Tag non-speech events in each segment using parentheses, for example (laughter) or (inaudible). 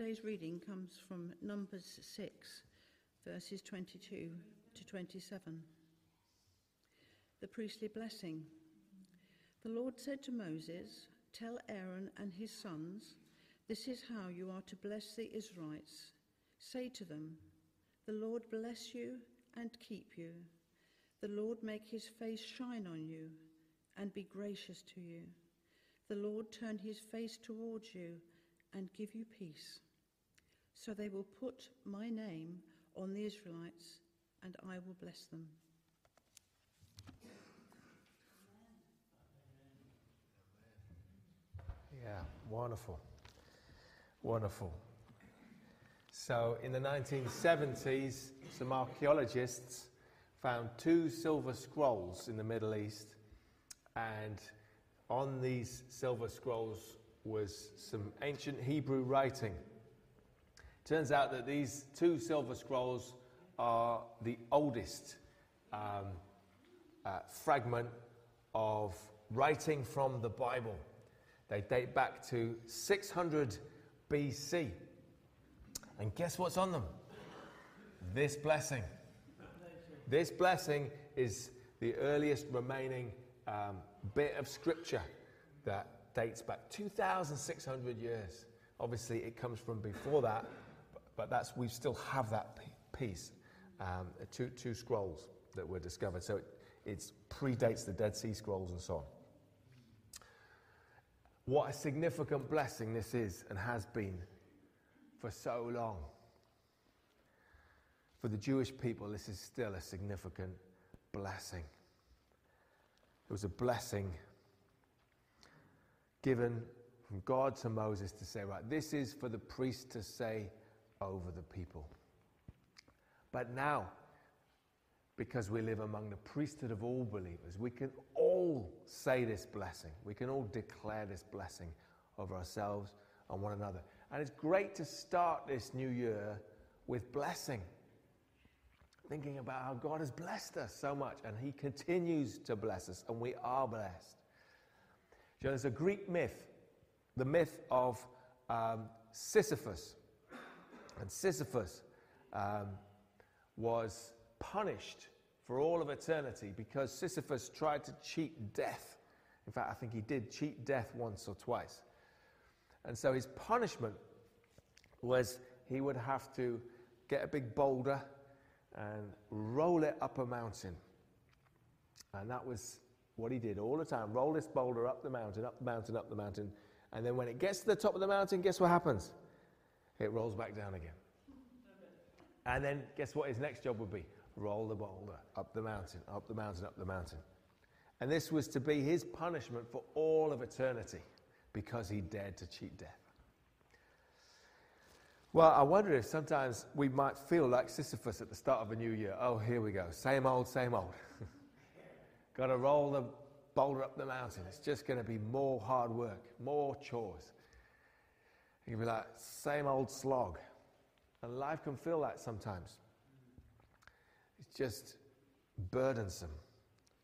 today's reading comes from Numbers 6, verses 22 to 27. The priestly blessing. The Lord said to Moses, Tell Aaron and his sons, this is how you are to bless the Israelites. Say to them, The Lord bless you and keep you. The Lord make his face shine on you and be gracious to you. The Lord turn his face towards you and give you peace. So they will put my name on the Israelites, and I will bless them. Yeah, wonderful. Wonderful. So, in the 1970s, some archaeologists found two silver scrolls in the Middle East, and on these silver scrolls was some ancient Hebrew writing. Turns out that these two silver scrolls are the oldest um, uh, fragment of writing from the Bible. They date back to 600 BC. And guess what's on them? This blessing. This blessing is the earliest remaining um, bit of scripture that dates back 2,600 years. Obviously, it comes from before that, but that's we still have that piece, um, two, two scrolls that were discovered. So it predates the Dead Sea Scrolls and so on. What a significant blessing this is and has been for so long. For the Jewish people, this is still a significant blessing. It was a blessing given from God to Moses to say, right, this is for the priest to say over the people. But now, because we live among the priesthood of all believers, we can all say this blessing. We can all declare this blessing over ourselves and one another. And it's great to start this new year with blessing. Thinking about how God has blessed us so much and He continues to bless us, and we are blessed. You know, there's a Greek myth, the myth of um, Sisyphus. And Sisyphus um, was punished for all of eternity because Sisyphus tried to cheat death. In fact, I think he did cheat death once or twice. And so his punishment was he would have to get a big boulder and roll it up a mountain. And that was what he did all the time roll this boulder up the mountain, up the mountain, up the mountain. And then when it gets to the top of the mountain, guess what happens? It rolls back down again. And then guess what his next job would be? Roll the boulder up the mountain, up the mountain, up the mountain. And this was to be his punishment for all of eternity because he dared to cheat death. Well, I wonder if sometimes we might feel like Sisyphus at the start of a new year. Oh, here we go. Same old, same old. (laughs) Got to roll the boulder up the mountain. It's just going to be more hard work, more chores. You can be like, same old slog. And life can feel that sometimes. It's just burdensome,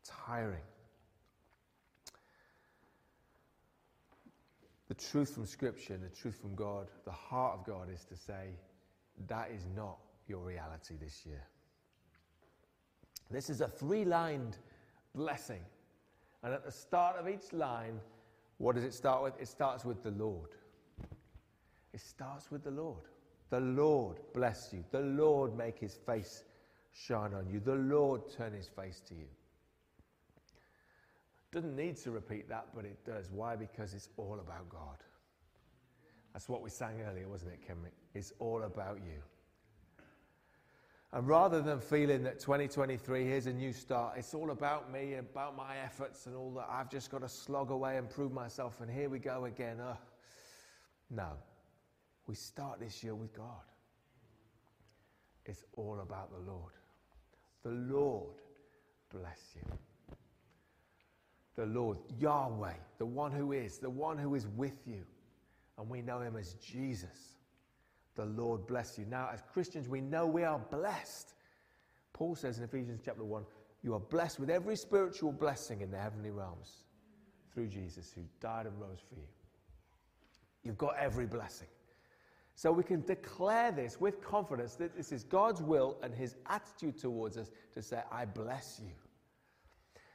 tiring. The truth from Scripture, and the truth from God, the heart of God is to say, that is not your reality this year. This is a three lined blessing. And at the start of each line, what does it start with? It starts with the Lord. It starts with the Lord. The Lord bless you. The Lord make his face shine on you. The Lord turn his face to you. Doesn't need to repeat that, but it does. Why? Because it's all about God. That's what we sang earlier, wasn't it, Kim? It's all about you. And rather than feeling that 2023, here's a new start, it's all about me, about my efforts and all that, I've just got to slog away and prove myself, and here we go again. Uh, no. We start this year with God. It's all about the Lord. The Lord bless you. The Lord, Yahweh, the one who is, the one who is with you. And we know him as Jesus. The Lord bless you. Now, as Christians, we know we are blessed. Paul says in Ephesians chapter 1 you are blessed with every spiritual blessing in the heavenly realms through Jesus who died and rose for you. You've got every blessing. So we can declare this with confidence that this is God's will and his attitude towards us to say, I bless you.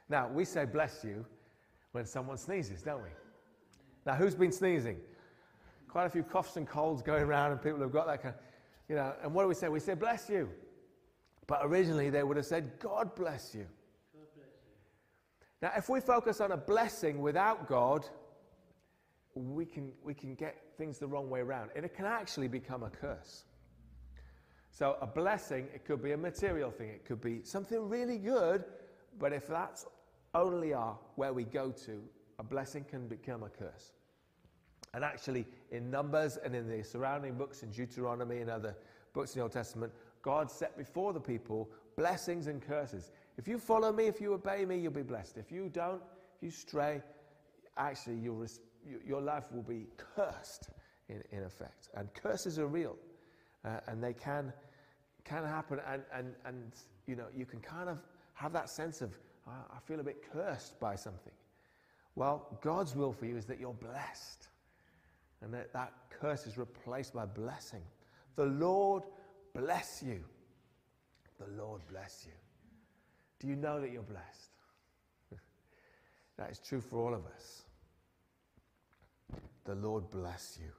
Now, we say bless you when someone sneezes, don't we? Now, who's been sneezing? Quite a few coughs and colds going around, and people have got that kind of, you know, and what do we say? We say bless you. But originally, they would have said, God bless you. God bless you. Now, if we focus on a blessing without God, we can, we can get things the wrong way around. And it can actually become a curse. So, a blessing, it could be a material thing, it could be something really good, but if that's only our where we go to, a blessing can become a curse. And actually, in Numbers and in the surrounding books, in Deuteronomy and other books in the Old Testament, God set before the people blessings and curses. If you follow me, if you obey me, you'll be blessed. If you don't, if you stray, actually, you'll your life will be cursed in, in effect. And curses are real, uh, and they can, can happen. And, and, and, you know, you can kind of have that sense of, I feel a bit cursed by something. Well, God's will for you is that you're blessed, and that that curse is replaced by blessing. The Lord bless you. The Lord bless you. Do you know that you're blessed? (laughs) that is true for all of us. The Lord bless you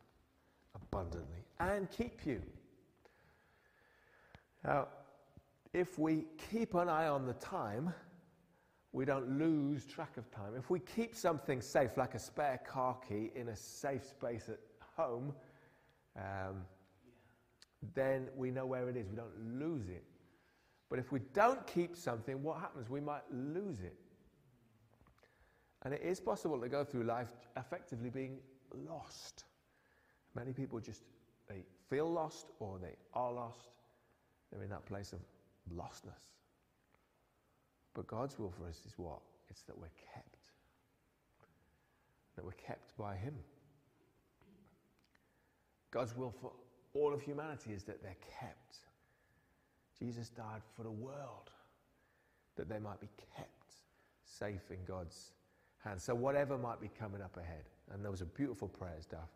abundantly and keep you. Now, if we keep an eye on the time, we don't lose track of time. If we keep something safe, like a spare car key, in a safe space at home, um, then we know where it is. We don't lose it. But if we don't keep something, what happens? We might lose it. And it is possible to go through life effectively being lost. Many people just they feel lost or they are lost. They're in that place of lostness. But God's will for us is what? It's that we're kept. That we're kept by Him. God's will for all of humanity is that they're kept. Jesus died for the world, that they might be kept safe in God's hands. So, whatever might be coming up ahead, and those are beautiful prayers, Duff.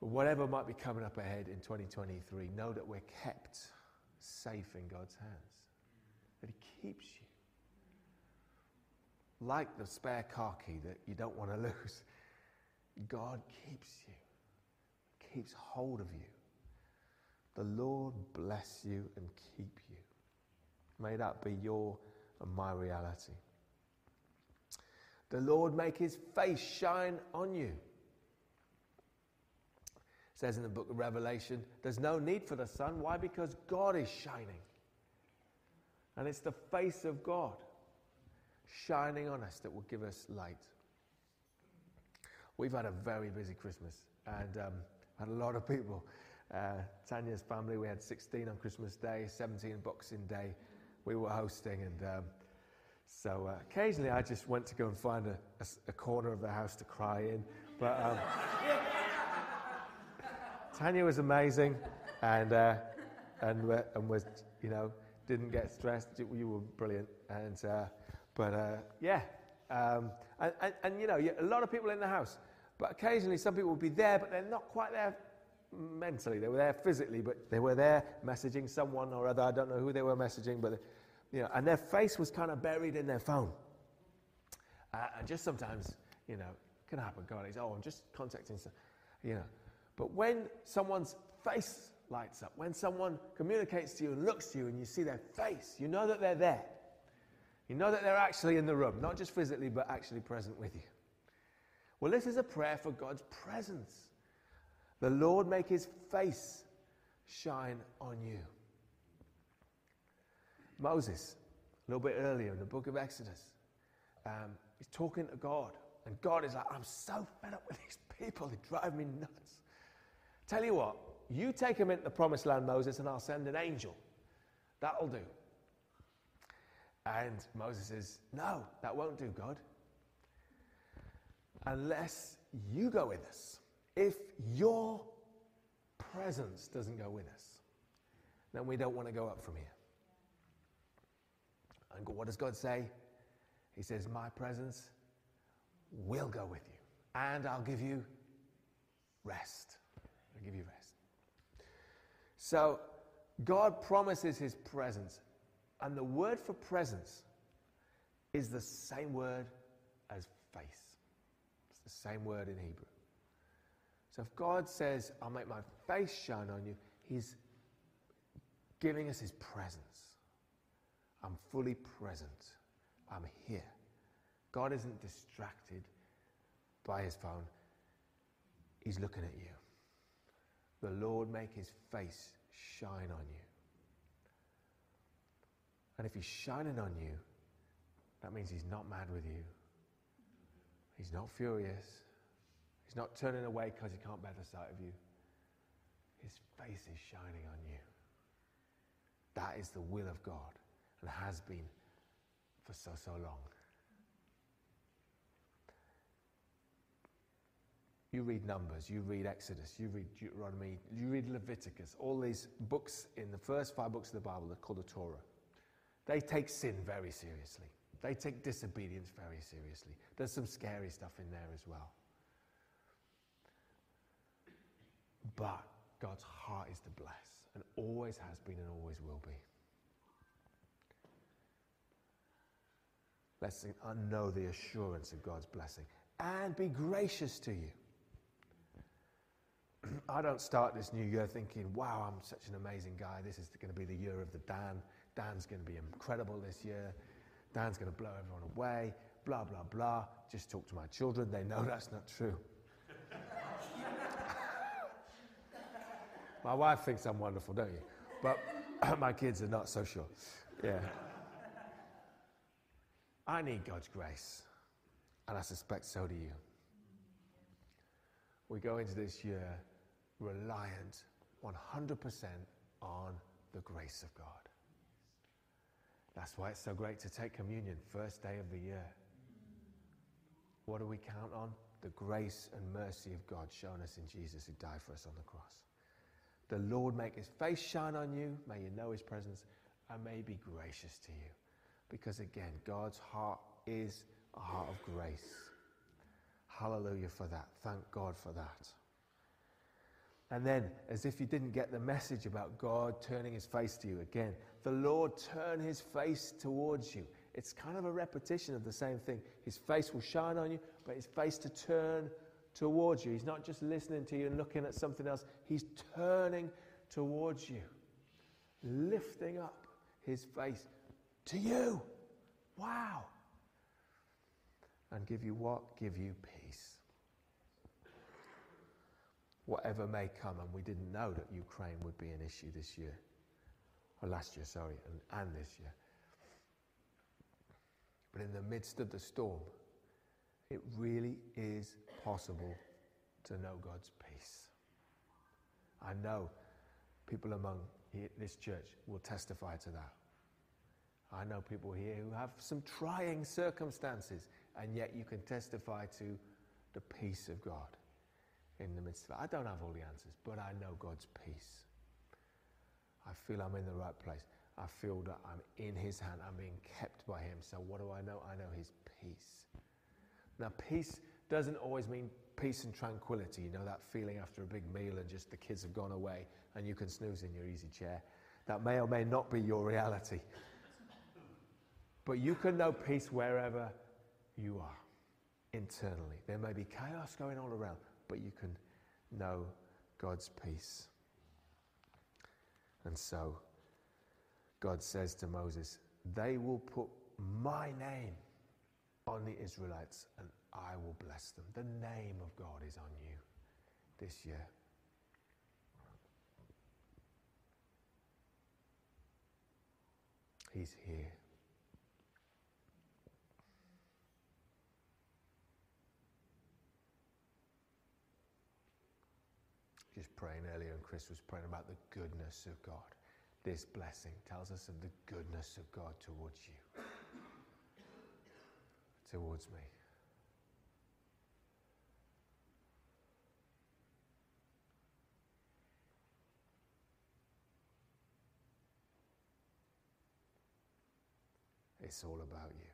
Whatever might be coming up ahead in 2023, know that we're kept safe in God's hands, that He keeps you. Like the spare car key that you don't want to lose, God keeps you, keeps hold of you. The Lord bless you and keep you. May that be your and my reality. The Lord make his face shine on you. It says in the book of Revelation, there's no need for the sun. Why? Because God is shining. And it's the face of God shining on us that will give us light. We've had a very busy Christmas and um, had a lot of people. Uh, Tanya's family, we had 16 on Christmas Day, 17 Boxing Day. We were hosting, and um, so uh, occasionally I just went to go and find a, a, a corner of the house to cry in. But um, (laughs) Tanya was amazing, and uh, and and was you know didn't get stressed. You were brilliant, and uh, but uh, yeah, um, and, and, and, you know a lot of people in the house. But occasionally some people would be there, but they're not quite there mentally. They were there physically, but they were there messaging someone or other. I don't know who they were messaging, but you know, and their face was kind of buried in their phone. Uh, and just sometimes, you know, can happen. God is, oh, I'm just contacting, you know. But when someone's face lights up, when someone communicates to you and looks to you and you see their face, you know that they're there. You know that they're actually in the room, not just physically, but actually present with you. Well, this is a prayer for God's presence. The Lord make his face shine on you. Moses, a little bit earlier in the book of Exodus, um, he's talking to God. And God is like, I'm so fed up with these people. They drive me nuts. Tell you what, you take them into the promised land, Moses, and I'll send an angel. That'll do. And Moses says, No, that won't do, God. Unless you go with us. If your presence doesn't go with us, then we don't want to go up from here. And what does God say? He says, My presence will go with you, and I'll give you rest. I'll give you rest. So, God promises his presence. And the word for presence is the same word as face. It's the same word in Hebrew. So if God says, I'll make my face shine on you, he's giving us his presence. I'm fully present. I'm here. God isn't distracted by his phone. He's looking at you. The Lord make his face shine on you. And if he's shining on you, that means he's not mad with you. He's not furious. He's not turning away because he can't bear the sight of you. His face is shining on you. That is the will of God and has been for so, so long. You read Numbers, you read Exodus, you read Deuteronomy, you read Leviticus, all these books in the first five books of the Bible are called the Torah. They take sin very seriously. They take disobedience very seriously. There's some scary stuff in there as well. But God's heart is to bless, and always has been and always will be. Let's know the assurance of God's blessing and be gracious to you. (clears throat) I don't start this new year thinking, wow, I'm such an amazing guy. This is going to be the year of the Dan. Dan's going to be incredible this year. Dan's going to blow everyone away. Blah, blah, blah. Just talk to my children. They know (laughs) that's not true. (laughs) my wife thinks I'm wonderful, don't you? But (clears throat) my kids are not so sure. Yeah. I need God's grace. And I suspect so do you. We go into this year reliant 100% on the grace of God. That's why it's so great to take communion first day of the year. What do we count on? The grace and mercy of God shown us in Jesus who died for us on the cross. The Lord make his face shine on you, may you know his presence, and may he be gracious to you. Because again, God's heart is a heart of grace. Hallelujah for that. Thank God for that. And then, as if you didn't get the message about God turning his face to you again, the Lord turn his face towards you. It's kind of a repetition of the same thing. His face will shine on you, but his face to turn towards you. He's not just listening to you and looking at something else, he's turning towards you, lifting up his face to you. Wow. And give you what? Give you peace whatever may come. And we didn't know that Ukraine would be an issue this year, or last year, sorry, and, and this year. But in the midst of the storm, it really is possible to know God's peace. I know people among this church will testify to that. I know people here who have some trying circumstances, and yet you can testify to the peace of God in the midst of it. I don't have all the answers, but I know God's peace. I feel I'm in the right place. I feel that I'm in His hand. I'm being kept by Him. So, what do I know? I know His peace. Now, peace doesn't always mean peace and tranquility. You know, that feeling after a big meal and just the kids have gone away and you can snooze in your easy chair. That may or may not be your reality. But you can know peace wherever you are internally. There may be chaos going all around, but you can know God's peace. And so God says to Moses, They will put my name on the Israelites and I will bless them. The name of God is on you this year. He's here. Just praying earlier, and Chris was praying about the goodness of God. This blessing tells us of the goodness of God towards you, towards me. It's all about you.